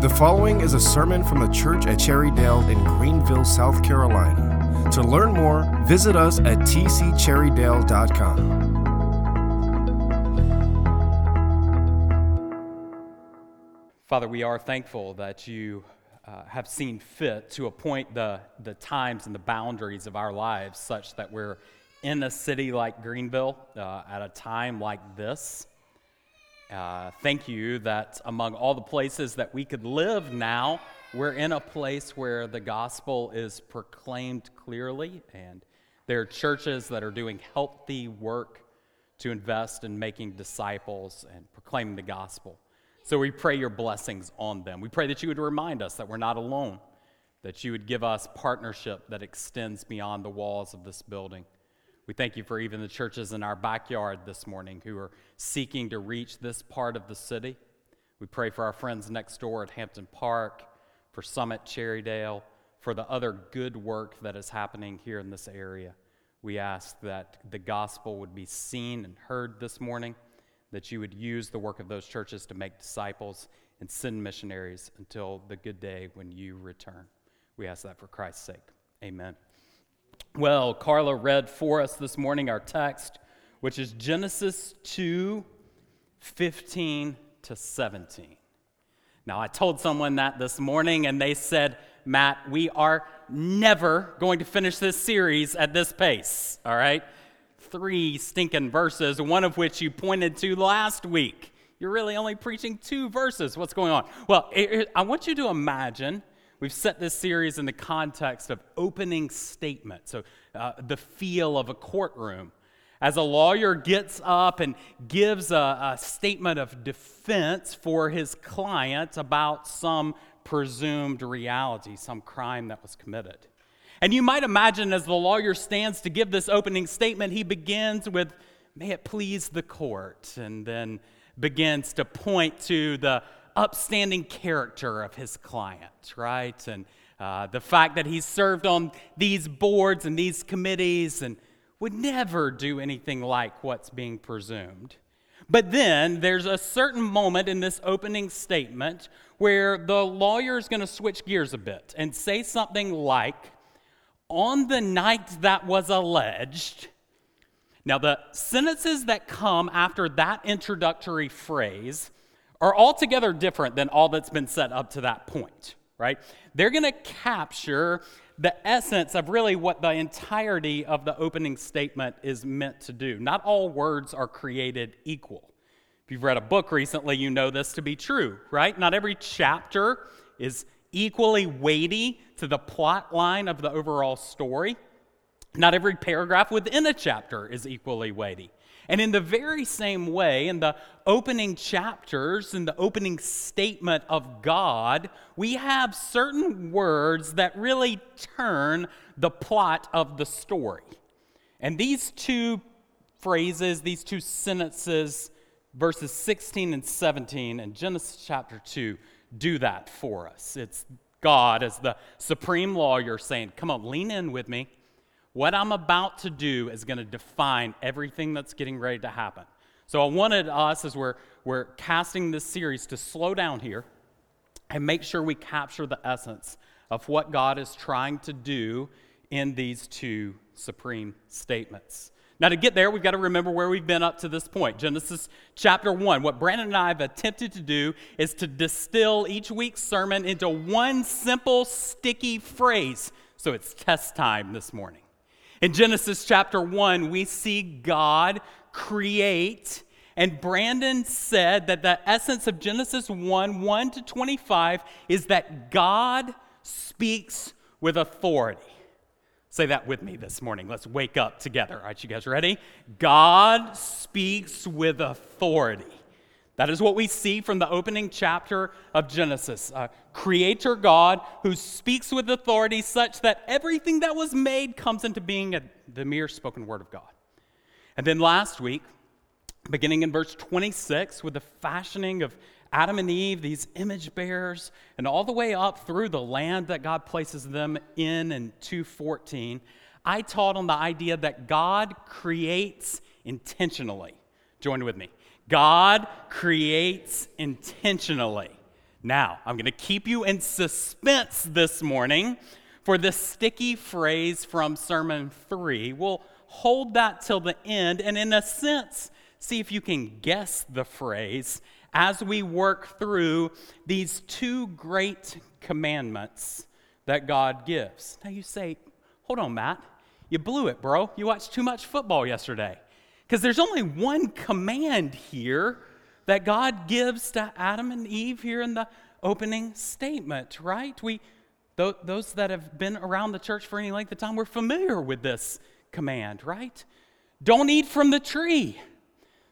The following is a sermon from the church at Cherrydale in Greenville, South Carolina. To learn more, visit us at tccherrydale.com. Father, we are thankful that you uh, have seen fit to appoint the, the times and the boundaries of our lives such that we're in a city like Greenville uh, at a time like this. Uh, thank you that among all the places that we could live now, we're in a place where the gospel is proclaimed clearly, and there are churches that are doing healthy work to invest in making disciples and proclaiming the gospel. So we pray your blessings on them. We pray that you would remind us that we're not alone, that you would give us partnership that extends beyond the walls of this building. We thank you for even the churches in our backyard this morning who are seeking to reach this part of the city. We pray for our friends next door at Hampton Park, for Summit Cherrydale, for the other good work that is happening here in this area. We ask that the gospel would be seen and heard this morning, that you would use the work of those churches to make disciples and send missionaries until the good day when you return. We ask that for Christ's sake. Amen. Well, Carla read for us this morning our text, which is Genesis 2 15 to 17. Now, I told someone that this morning, and they said, Matt, we are never going to finish this series at this pace, all right? Three stinking verses, one of which you pointed to last week. You're really only preaching two verses. What's going on? Well, I want you to imagine We've set this series in the context of opening statement, so uh, the feel of a courtroom. As a lawyer gets up and gives a, a statement of defense for his client about some presumed reality, some crime that was committed. And you might imagine as the lawyer stands to give this opening statement, he begins with, May it please the court, and then begins to point to the upstanding character of his client, right? And uh, the fact that he's served on these boards and these committees and would never do anything like what's being presumed. But then there's a certain moment in this opening statement where the lawyer is going to switch gears a bit and say something like, On the night that was alleged, now the sentences that come after that introductory phrase are altogether different than all that's been set up to that point, right? They're going to capture the essence of really what the entirety of the opening statement is meant to do. Not all words are created equal. If you've read a book recently, you know this to be true, right? Not every chapter is equally weighty to the plot line of the overall story. Not every paragraph within a chapter is equally weighty. And in the very same way, in the opening chapters, in the opening statement of God, we have certain words that really turn the plot of the story. And these two phrases, these two sentences, verses 16 and 17 in Genesis chapter 2, do that for us. It's God as the supreme lawyer saying, Come on, lean in with me. What I'm about to do is going to define everything that's getting ready to happen. So I wanted us, as we're, we're casting this series, to slow down here and make sure we capture the essence of what God is trying to do in these two supreme statements. Now, to get there, we've got to remember where we've been up to this point. Genesis chapter 1. What Brandon and I have attempted to do is to distill each week's sermon into one simple, sticky phrase. So it's test time this morning. In Genesis chapter 1, we see God create, and Brandon said that the essence of Genesis 1 1 to 25 is that God speaks with authority. Say that with me this morning. Let's wake up together. All right, you guys ready? God speaks with authority. That is what we see from the opening chapter of Genesis. A creator God who speaks with authority such that everything that was made comes into being at the mere spoken word of God. And then last week, beginning in verse 26, with the fashioning of Adam and Eve, these image bearers, and all the way up through the land that God places them in in 214, I taught on the idea that God creates intentionally. Join with me. God creates intentionally. Now, I'm going to keep you in suspense this morning for the sticky phrase from Sermon 3. We'll hold that till the end, and in a sense, see if you can guess the phrase as we work through these two great commandments that God gives. Now, you say, hold on, Matt, you blew it, bro. You watched too much football yesterday. Because there's only one command here that God gives to Adam and Eve here in the opening statement, right? We, th- those that have been around the church for any length of time, we're familiar with this command, right? Don't eat from the tree.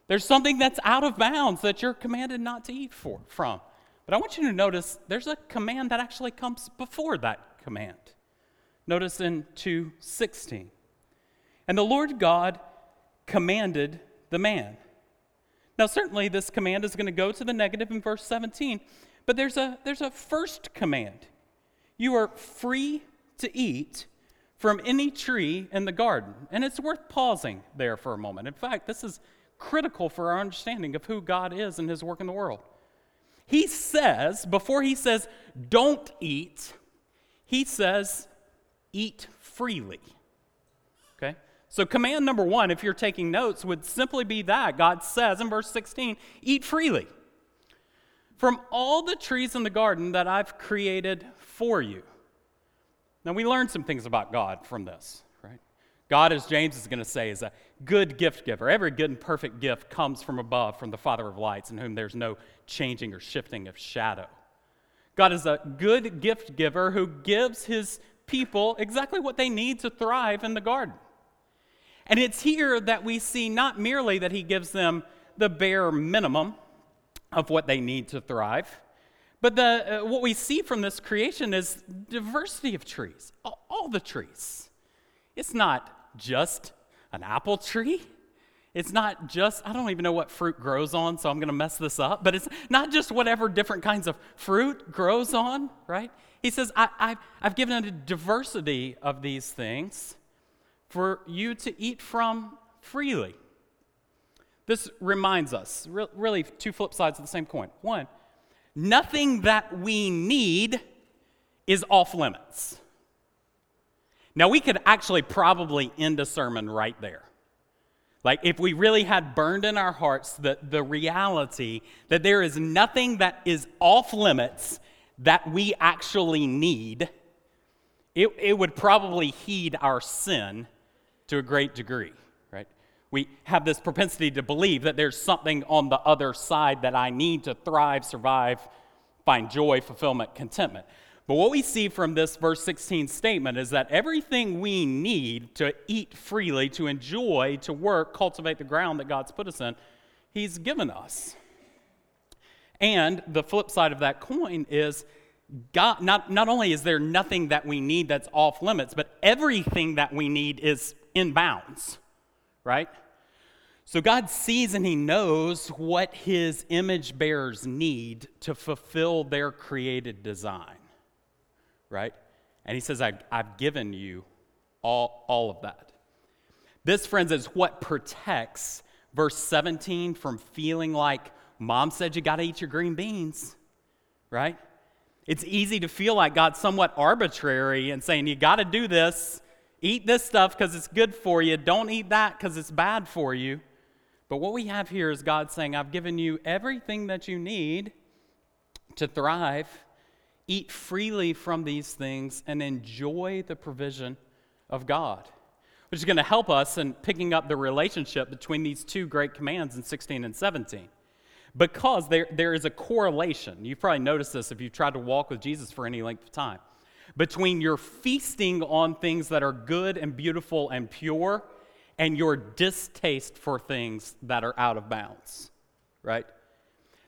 There's something that's out of bounds that you're commanded not to eat for, from. But I want you to notice there's a command that actually comes before that command. Notice in 2:16. And the Lord God commanded the man. Now certainly this command is going to go to the negative in verse 17, but there's a there's a first command. You are free to eat from any tree in the garden. And it's worth pausing there for a moment. In fact, this is critical for our understanding of who God is and his work in the world. He says, before he says, don't eat, he says, eat freely. Okay? So, command number one, if you're taking notes, would simply be that God says in verse 16, eat freely from all the trees in the garden that I've created for you. Now, we learned some things about God from this, right? God, as James is going to say, is a good gift giver. Every good and perfect gift comes from above, from the Father of lights, in whom there's no changing or shifting of shadow. God is a good gift giver who gives his people exactly what they need to thrive in the garden. And it's here that we see not merely that he gives them the bare minimum of what they need to thrive, but the, uh, what we see from this creation is diversity of trees, all, the trees. It's not just an apple tree. It's not just, I don't even know what fruit grows on, so I'm going to mess this up, but it's not just whatever different kinds of fruit grows on, right? He says, I, have I've given a diversity of these things for you to eat from freely. This reminds us, re- really, two flip sides of the same coin. One, nothing that we need is off limits. Now, we could actually probably end a sermon right there. Like, if we really had burned in our hearts the, the reality that there is nothing that is off limits that we actually need, it, it would probably heed our sin to a great degree, right? We have this propensity to believe that there's something on the other side that I need to thrive, survive, find joy, fulfillment, contentment. But what we see from this verse 16 statement is that everything we need to eat freely, to enjoy, to work, cultivate the ground that God's put us in, He's given us. And the flip side of that coin is God, not, not only is there nothing that we need that's off limits, but everything that we need is in bounds, right? So God sees and He knows what His image bearers need to fulfill their created design right? And he says, I've, I've given you all, all of that. This, friends, is what protects verse 17 from feeling like mom said you got to eat your green beans, right? It's easy to feel like God's somewhat arbitrary and saying you got to do this, eat this stuff because it's good for you, don't eat that because it's bad for you. But what we have here is God saying, I've given you everything that you need to thrive eat freely from these things and enjoy the provision of God, which is going to help us in picking up the relationship between these two great commands in 16 and 17. Because there, there is a correlation. You've probably noticed this if you've tried to walk with Jesus for any length of time. Between your feasting on things that are good and beautiful and pure and your distaste for things that are out of bounds, right?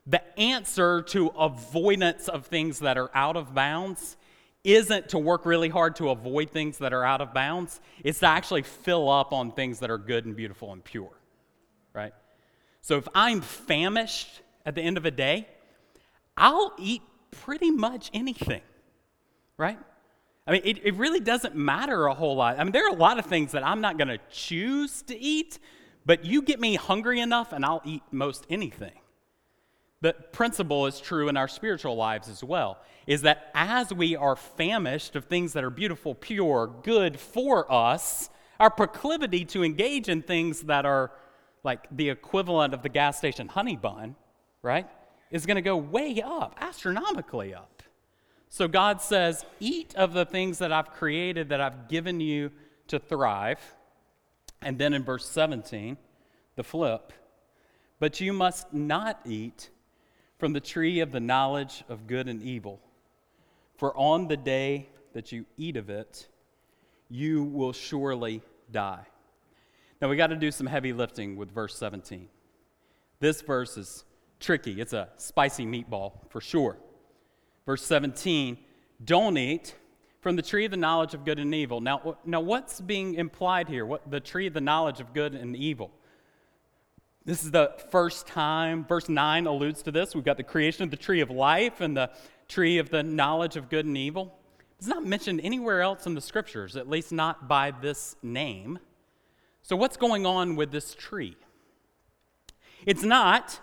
The answer to avoidance of things that are out of bounds isn't to work really hard to avoid things that are out of bounds, it's to actually fill up on things that are good and beautiful and pure, right? So if I'm famished at the end of a day, I'll eat pretty much anything, right? I mean, it, it really doesn't matter a whole lot. I mean, there are a lot of things that I'm not going to choose to eat, but you get me hungry enough and I'll eat most anything. The principle is true in our spiritual lives as well. Is that as we are famished of things that are beautiful, pure, good for us, our proclivity to engage in things that are like the equivalent of the gas station honey bun, right, is going to go way up, astronomically up. So God says, Eat of the things that I've created, that I've given you to thrive. And then in verse 17, the flip, but you must not eat from the tree of the knowledge of good and evil. For on the day that you eat of it, you will surely die. Now we got to do some heavy lifting with verse 17. This verse is tricky. It's a spicy meatball for sure. Verse 17, don't eat from the tree of the knowledge of good and evil. Now, now what's being implied here? What the tree of the knowledge of good and evil? This is the first time, verse 9 alludes to this. We've got the creation of the tree of life and the tree of the knowledge of good and evil. It's not mentioned anywhere else in the scriptures, at least not by this name. So, what's going on with this tree? It's not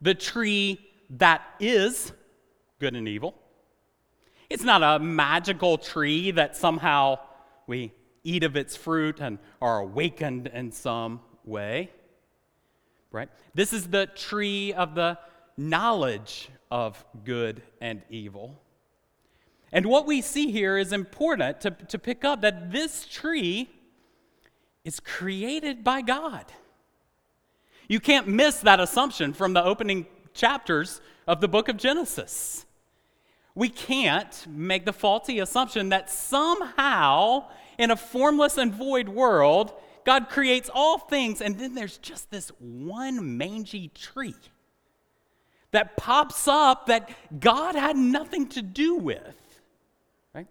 the tree that is good and evil. It's not a magical tree that somehow we eat of its fruit and are awakened in some way. Right? This is the tree of the knowledge of good and evil. And what we see here is important to, to pick up that this tree is created by God. You can't miss that assumption from the opening chapters of the book of Genesis we can't make the faulty assumption that somehow, in a formless and void world, God creates all things, and then there's just this one mangy tree that pops up that God had nothing to do with. Right?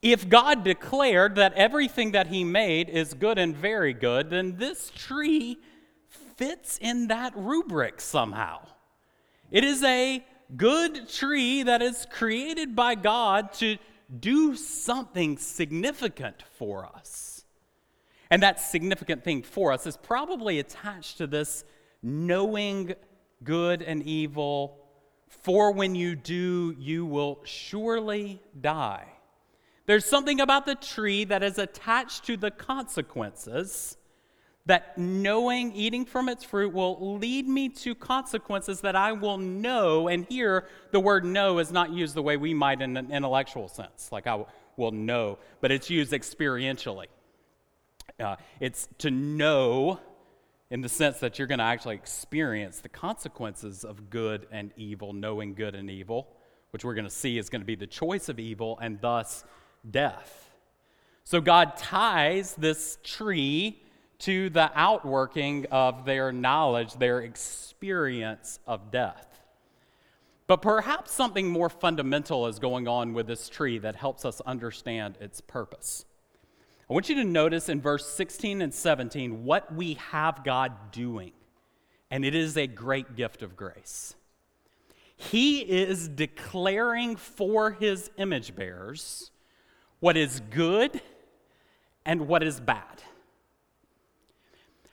If God declared that everything that He made is good and very good, then this tree fits in that rubric somehow. It is a good tree that is created by God to do something significant for us. And that significant thing for us is probably attached to this knowing good and evil, for when you do, you will surely die. There's something about the tree that is attached to the consequences that knowing eating from its fruit will lead me to consequences that I will know. And here, the word know is not used the way we might in an intellectual sense, like I will know, but it's used experientially. Uh, it's to know in the sense that you're going to actually experience the consequences of good and evil, knowing good and evil, which we're going to see is going to be the choice of evil and thus death. So God ties this tree to the outworking of their knowledge, their experience of death. But perhaps something more fundamental is going on with this tree that helps us understand its purpose. I want you to notice in verse 16 and 17 what we have God doing, and it is a great gift of grace. He is declaring for his image bearers what is good and what is bad.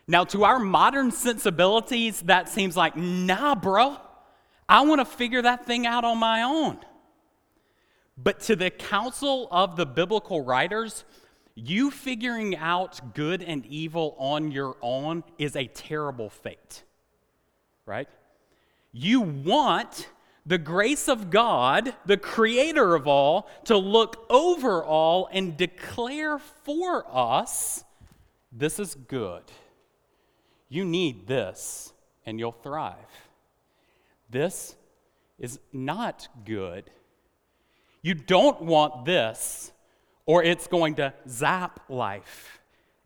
Now, to our modern sensibilities, that seems like, nah, bro, I want to figure that thing out on my own. But to the counsel of the biblical writers, you figuring out good and evil on your own is a terrible fate, right? You want the grace of God, the creator of all, to look over all and declare for us this is good. You need this and you'll thrive. This is not good. You don't want this, or it's going to zap life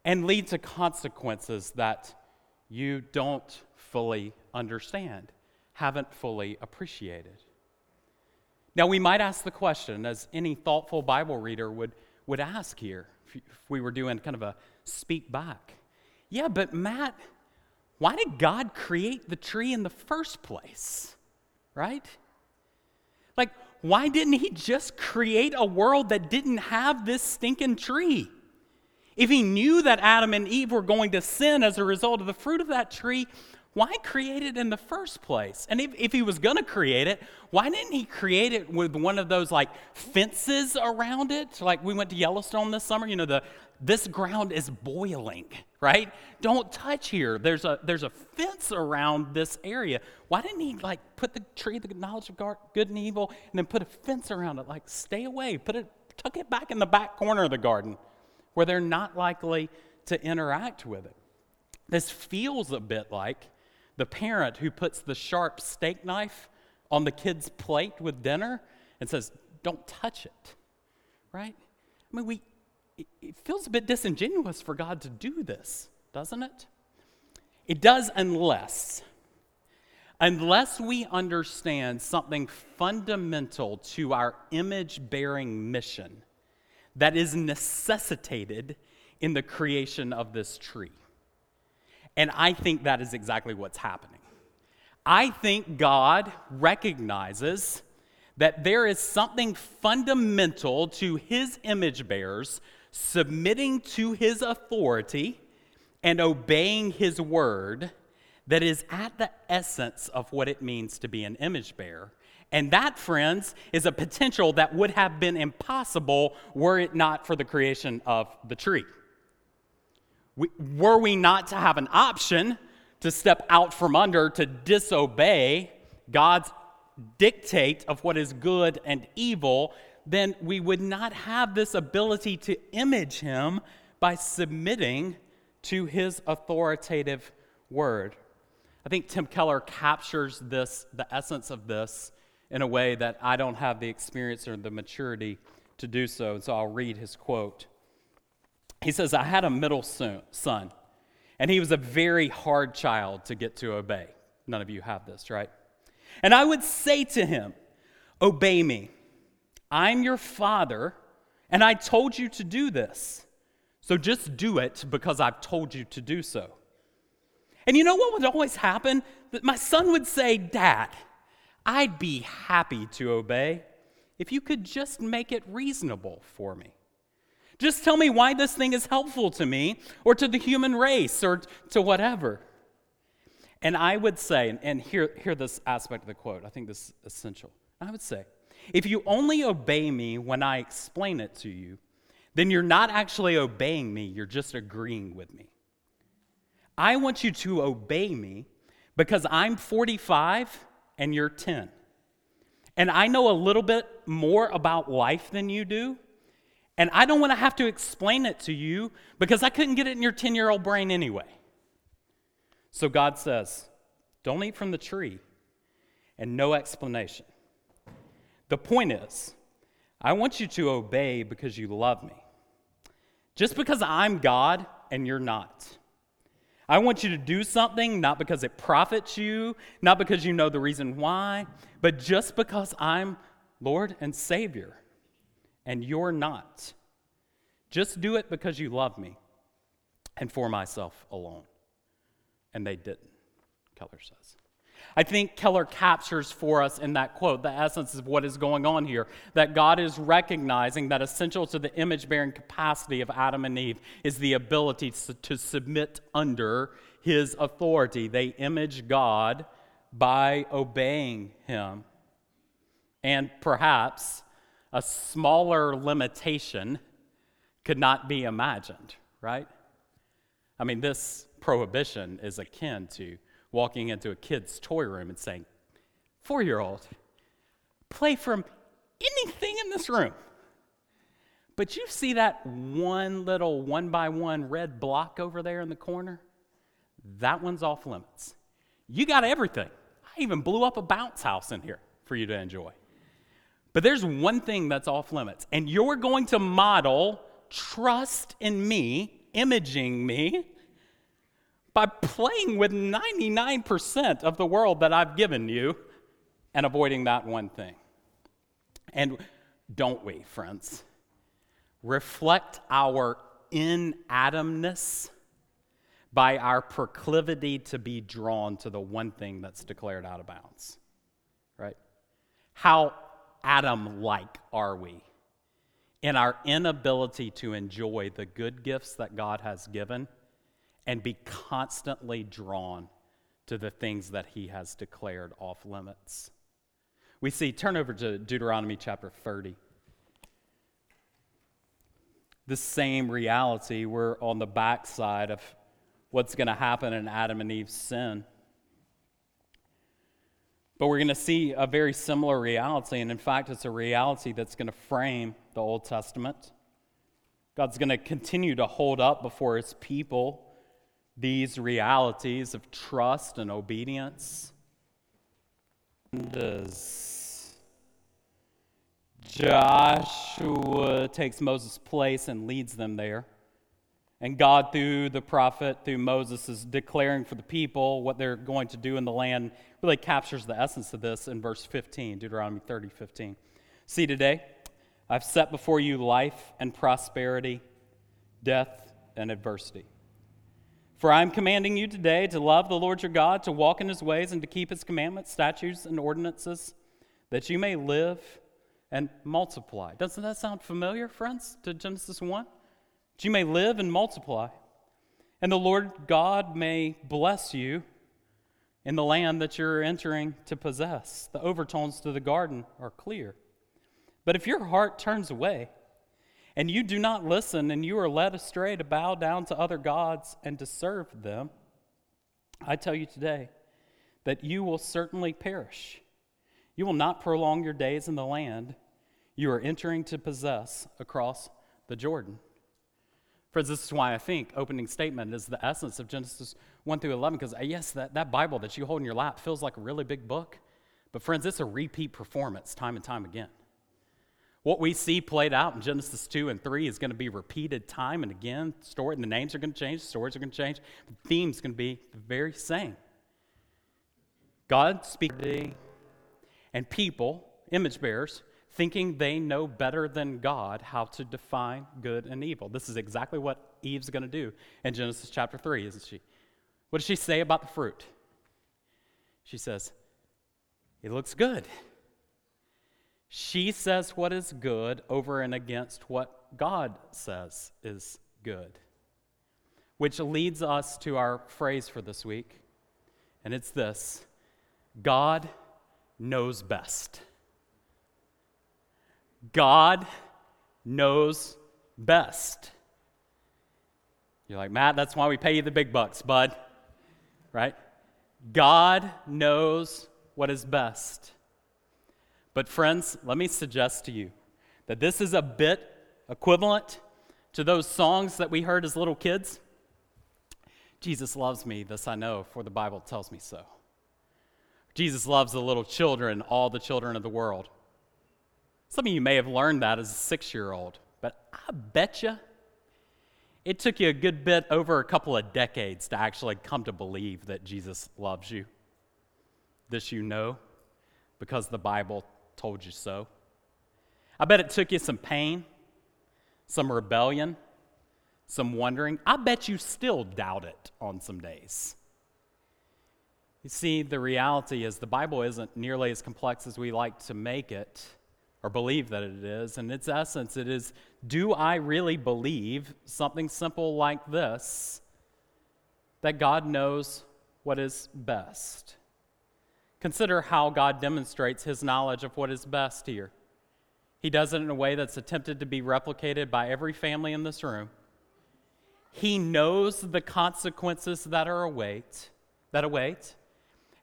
and lead to consequences that you don't fully understand, haven't fully appreciated. Now, we might ask the question, as any thoughtful Bible reader would, would ask here, if we were doing kind of a speak back. Yeah, but Matt, why did God create the tree in the first place? Right? Like, why didn't He just create a world that didn't have this stinking tree? If He knew that Adam and Eve were going to sin as a result of the fruit of that tree, why create it in the first place? And if, if he was going to create it, why didn't he create it with one of those like fences around it? Like we went to Yellowstone this summer, you know, the this ground is boiling, right? Don't touch here. There's a there's a fence around this area. Why didn't he like put the tree of the knowledge of good and evil and then put a fence around it? Like stay away, put it tuck it back in the back corner of the garden where they're not likely to interact with it. This feels a bit like the parent who puts the sharp steak knife on the kid's plate with dinner and says, Don't touch it, right? I mean, we, it feels a bit disingenuous for God to do this, doesn't it? It does unless, unless we understand something fundamental to our image bearing mission that is necessitated in the creation of this tree. And I think that is exactly what's happening. I think God recognizes that there is something fundamental to his image bearers submitting to his authority and obeying his word that is at the essence of what it means to be an image bearer. And that, friends, is a potential that would have been impossible were it not for the creation of the tree. We, were we not to have an option to step out from under to disobey God's dictate of what is good and evil, then we would not have this ability to image Him by submitting to His authoritative word. I think Tim Keller captures this, the essence of this, in a way that I don't have the experience or the maturity to do so. And so I'll read his quote. He says, I had a middle son, and he was a very hard child to get to obey. None of you have this, right? And I would say to him, Obey me. I'm your father, and I told you to do this. So just do it because I've told you to do so. And you know what would always happen? That my son would say, Dad, I'd be happy to obey if you could just make it reasonable for me. Just tell me why this thing is helpful to me or to the human race or to whatever. And I would say, and hear, hear this aspect of the quote, I think this is essential. I would say, if you only obey me when I explain it to you, then you're not actually obeying me, you're just agreeing with me. I want you to obey me because I'm 45 and you're 10. And I know a little bit more about life than you do. And I don't want to have to explain it to you because I couldn't get it in your 10 year old brain anyway. So God says, don't eat from the tree, and no explanation. The point is, I want you to obey because you love me. Just because I'm God and you're not. I want you to do something not because it profits you, not because you know the reason why, but just because I'm Lord and Savior and you're not. Just do it because you love me and for myself alone. And they didn't, Keller says. I think Keller captures for us in that quote the essence of what is going on here that God is recognizing that essential to the image bearing capacity of Adam and Eve is the ability to, to submit under his authority. They image God by obeying him. And perhaps a smaller limitation could not be imagined, right? I mean, this prohibition is akin to walking into a kid's toy room and saying, Four year old, play from anything in this room. But you see that one little one by one red block over there in the corner? That one's off limits. You got everything. I even blew up a bounce house in here for you to enjoy. But there's one thing that's off limits, and you're going to model trust in me, imaging me, by playing with 99% of the world that I've given you and avoiding that one thing. And don't we, friends? Reflect our in Adamness by our proclivity to be drawn to the one thing that's declared out of bounds. Right? How Adam like are we in our inability to enjoy the good gifts that God has given? and be constantly drawn to the things that he has declared off limits. We see, turn over to Deuteronomy chapter 30. The same reality, we're on the backside of what's going to happen in Adam and Eve's sin. But we're going to see a very similar reality, and in fact, it's a reality that's going to frame the Old Testament. God's going to continue to hold up before his people these realities of trust and obedience. Does Joshua takes Moses' place and leads them there. And God, through the prophet, through Moses, is declaring for the people what they're going to do in the land, really captures the essence of this in verse 15, Deuteronomy 30, 15. See, today, I've set before you life and prosperity, death and adversity. For I am commanding you today to love the Lord your God, to walk in his ways, and to keep his commandments, statutes, and ordinances, that you may live and multiply. Doesn't that sound familiar, friends, to Genesis 1? That you may live and multiply. And the Lord God may bless you in the land that you're entering to possess. The overtones to the garden are clear. But if your heart turns away, and you do not listen, and you are led astray to bow down to other gods and to serve them, I tell you today that you will certainly perish. You will not prolong your days in the land you are entering to possess across the Jordan. Friends, this is why I think opening statement is the essence of Genesis 1 through 11, because uh, yes, that, that Bible that you hold in your lap feels like a really big book, but friends, it's a repeat performance time and time again. What we see played out in Genesis 2 and 3 is going to be repeated time and again. Story, and the names are going to change, stories are going to change, the theme's going to be the very same. God speaking, and people, image bearers, thinking they know better than God how to define good and evil. This is exactly what Eve's going to do in Genesis chapter 3, isn't she? What does she say about the fruit? She says, It looks good. She says what is good over and against what God says is good. Which leads us to our phrase for this week, and it's this God knows best. God knows best. You're like, Matt, that's why we pay you the big bucks, bud. Right? God knows what is best. But, friends, let me suggest to you that this is a bit equivalent to those songs that we heard as little kids. Jesus loves me, this I know, for the Bible tells me so. Jesus loves the little children, all the children of the world. Some of you may have learned that as a six year old, but I bet you it took you a good bit over a couple of decades to actually come to believe that Jesus loves you. This you know because the Bible told you so. I bet it took you some pain, some rebellion, some wondering. I bet you still doubt it on some days. You see, the reality is the Bible isn't nearly as complex as we like to make it or believe that it is. In its essence, it is do I really believe something simple like this that God knows what is best? Consider how God demonstrates his knowledge of what is best here. He does it in a way that's attempted to be replicated by every family in this room. He knows the consequences that are await, that await,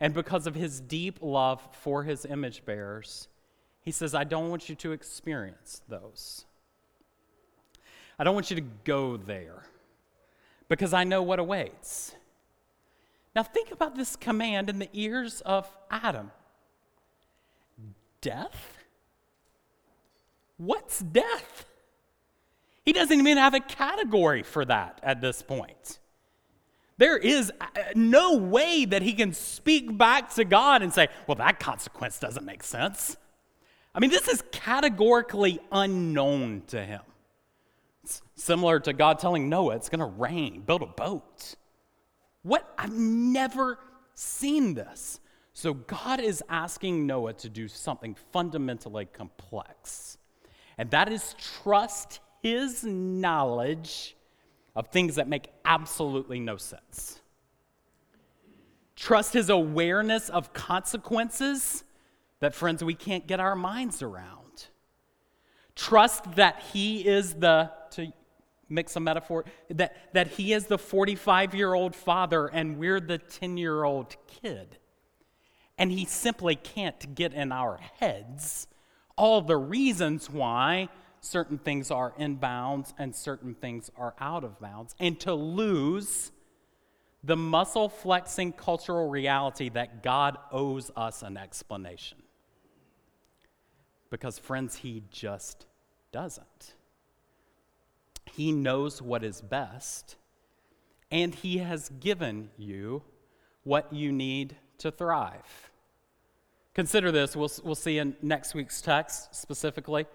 and because of his deep love for his image bearers, he says, I don't want you to experience those. I don't want you to go there because I know what awaits. Now, think about this command in the ears of Adam death? What's death? He doesn't even have a category for that at this point. There is uh, no way that he can speak back to God and say, well, that consequence doesn't make sense. I mean, this is categorically unknown to him. It's similar to God telling Noah it's going to rain, build a boat. What? I've never seen this. So God is asking Noah to do something fundamentally complex, and that is trust his knowledge of things that make absolutely no sense. Trust his awareness of consequences that, friends, we can't get our minds around. Trust that he is the, to mix a metaphor, that, that he is the 45 year old father and we're the 10 year old kid. And he simply can't get in our heads all the reasons why certain things are in bounds and certain things are out of bounds. And to lose the muscle flexing cultural reality that God owes us an explanation. Because, friends, He just doesn't. He knows what is best, and He has given you what you need to thrive. Consider this, we'll, we'll see in next week's text specifically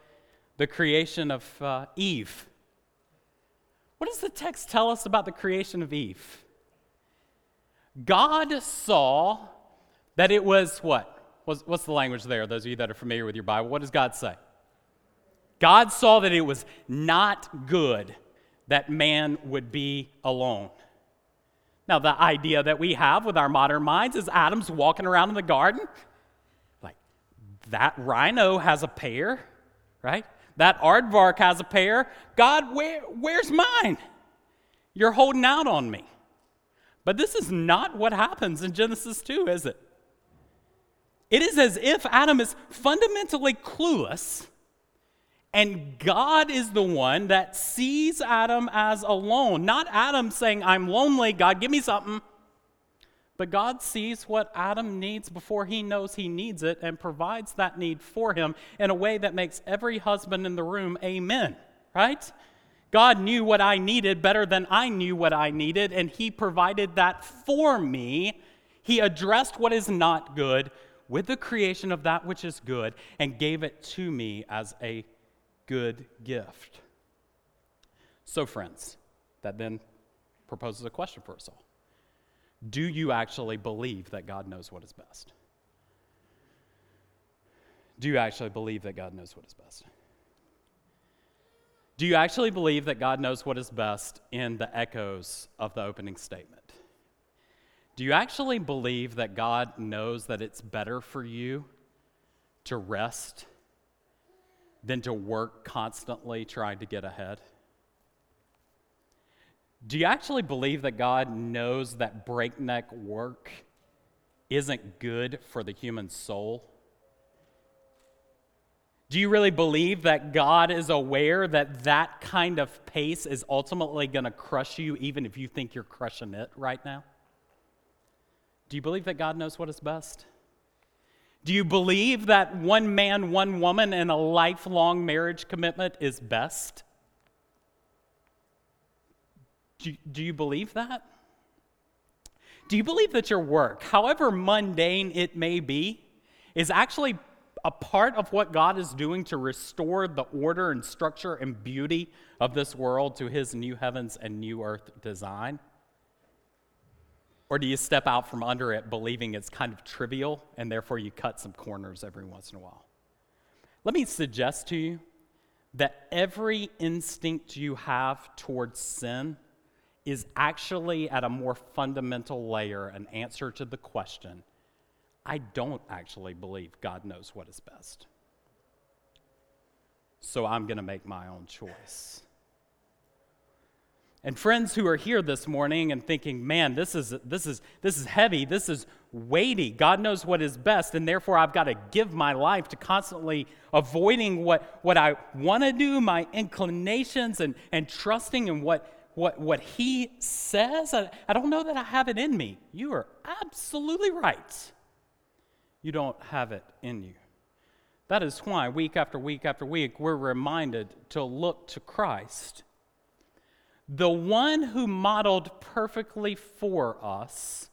the creation of uh, Eve. What does the text tell us about the creation of Eve? God saw that it was what? What's, what's the language there, those of you that are familiar with your Bible? What does God say? God saw that it was not good that man would be alone. Now, the idea that we have with our modern minds is Adam's walking around in the garden. Like, that rhino has a pair, right? That aardvark has a pair. God, where, where's mine? You're holding out on me. But this is not what happens in Genesis 2, is it? It is as if Adam is fundamentally clueless and God is the one that sees Adam as alone. Not Adam saying, I'm lonely, God, give me something. But God sees what Adam needs before he knows he needs it and provides that need for him in a way that makes every husband in the room amen, right? God knew what I needed better than I knew what I needed, and he provided that for me. He addressed what is not good with the creation of that which is good and gave it to me as a good gift. So, friends, that then proposes a question for us all Do you actually believe that God knows what is best? Do you actually believe that God knows what is best? Do you actually believe that God knows what is best in the echoes of the opening statement? Do you actually believe that God knows that it's better for you to rest than to work constantly trying to get ahead? Do you actually believe that God knows that breakneck work isn't good for the human soul? Do you really believe that God is aware that that kind of pace is ultimately going to crush you, even if you think you're crushing it right now? Do you believe that God knows what is best? Do you believe that one man, one woman and a lifelong marriage commitment is best? Do, do you believe that? Do you believe that your work, however mundane it may be, is actually a part of what God is doing to restore the order and structure and beauty of this world to his new heavens and new earth design? Or do you step out from under it believing it's kind of trivial and therefore you cut some corners every once in a while? Let me suggest to you that every instinct you have towards sin is actually at a more fundamental layer an answer to the question I don't actually believe God knows what is best. So I'm going to make my own choice. And friends who are here this morning and thinking, man, this is, this is, this is heavy, this is weighty. God knows what is best, and therefore I've got to give my life to constantly avoiding what, what I want to do, my inclinations, and, and trusting in what, what, what He says. I, I don't know that I have it in me. You are absolutely right. You don't have it in you. That is why, week after week after week, we're reminded to look to Christ the one who modeled perfectly for us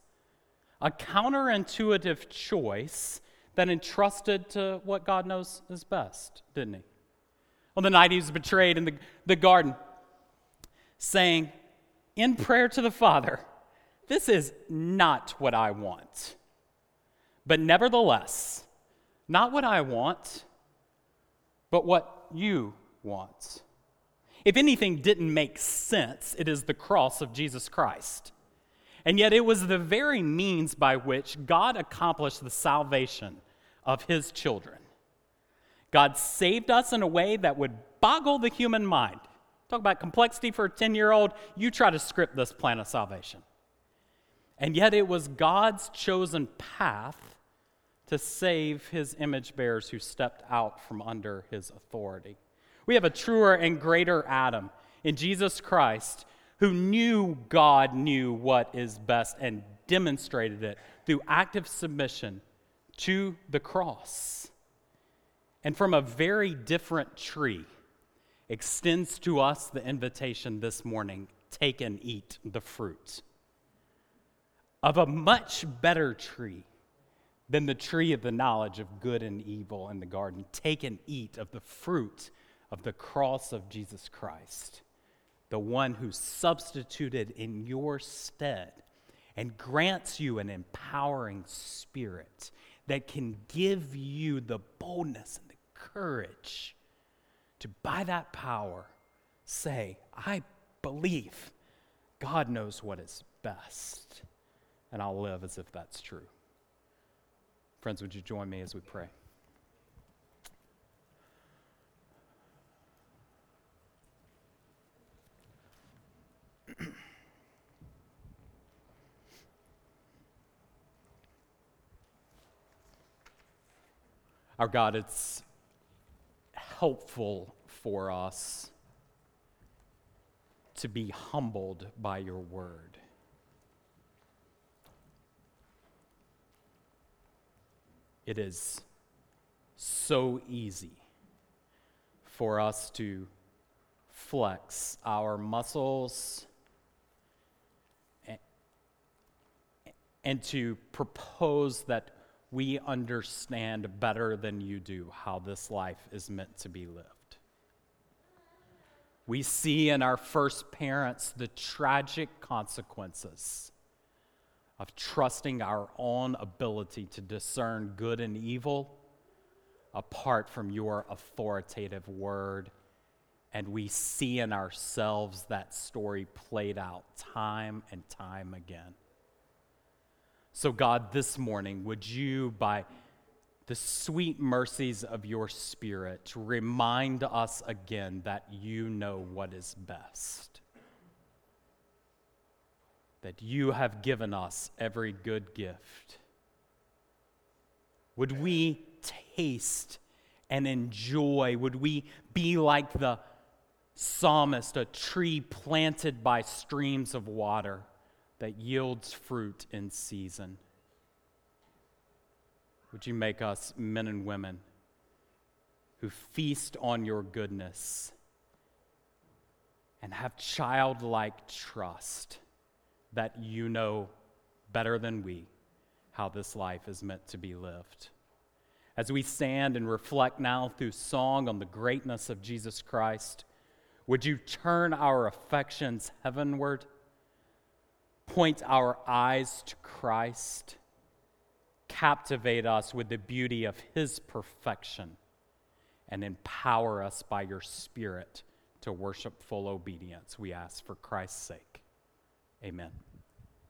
a counterintuitive choice that entrusted to what God knows is best, didn't he? On the night he was betrayed in the, the garden, saying, in prayer to the Father, This is not what I want. But nevertheless, not what I want, but what you want. If anything didn't make sense, it is the cross of Jesus Christ. And yet, it was the very means by which God accomplished the salvation of his children. God saved us in a way that would boggle the human mind. Talk about complexity for a 10 year old. You try to script this plan of salvation. And yet, it was God's chosen path to save his image bearers who stepped out from under his authority. We have a truer and greater Adam in Jesus Christ who knew God knew what is best and demonstrated it through active submission to the cross. And from a very different tree extends to us the invitation this morning take and eat the fruit of a much better tree than the tree of the knowledge of good and evil in the garden. Take and eat of the fruit of the cross of Jesus Christ, the one who substituted in your stead and grants you an empowering spirit that can give you the boldness and the courage to, by that power, say, I believe God knows what is best, and I'll live as if that's true. Friends, would you join me as we pray? Our God, it's helpful for us to be humbled by your word. It is so easy for us to flex our muscles and, to propose that we understand better than you do how this life is meant to be lived. We see in our first parents the tragic consequences of trusting our own ability to discern good and evil apart from your authoritative word. And we see in ourselves that story played out time and time again. So, God, this morning, would you, by the sweet mercies of your Spirit, remind us again that you know what is best? that you have given us every good gift. Would we taste and enjoy? Would we be like the psalmist, a tree planted by streams of water that yields fruit in season? Would you make us men and women who feast on your goodness and have childlike trust? that you know better than we how this life is meant to be lived. As we stand and reflect now through song on the greatness of Jesus Christ, would you turn our affections heavenward, point our eyes to Christ, captivate us with the beauty of his perfection, and empower us by your Spirit to worship full obedience, we ask for Christ's sake. Amen.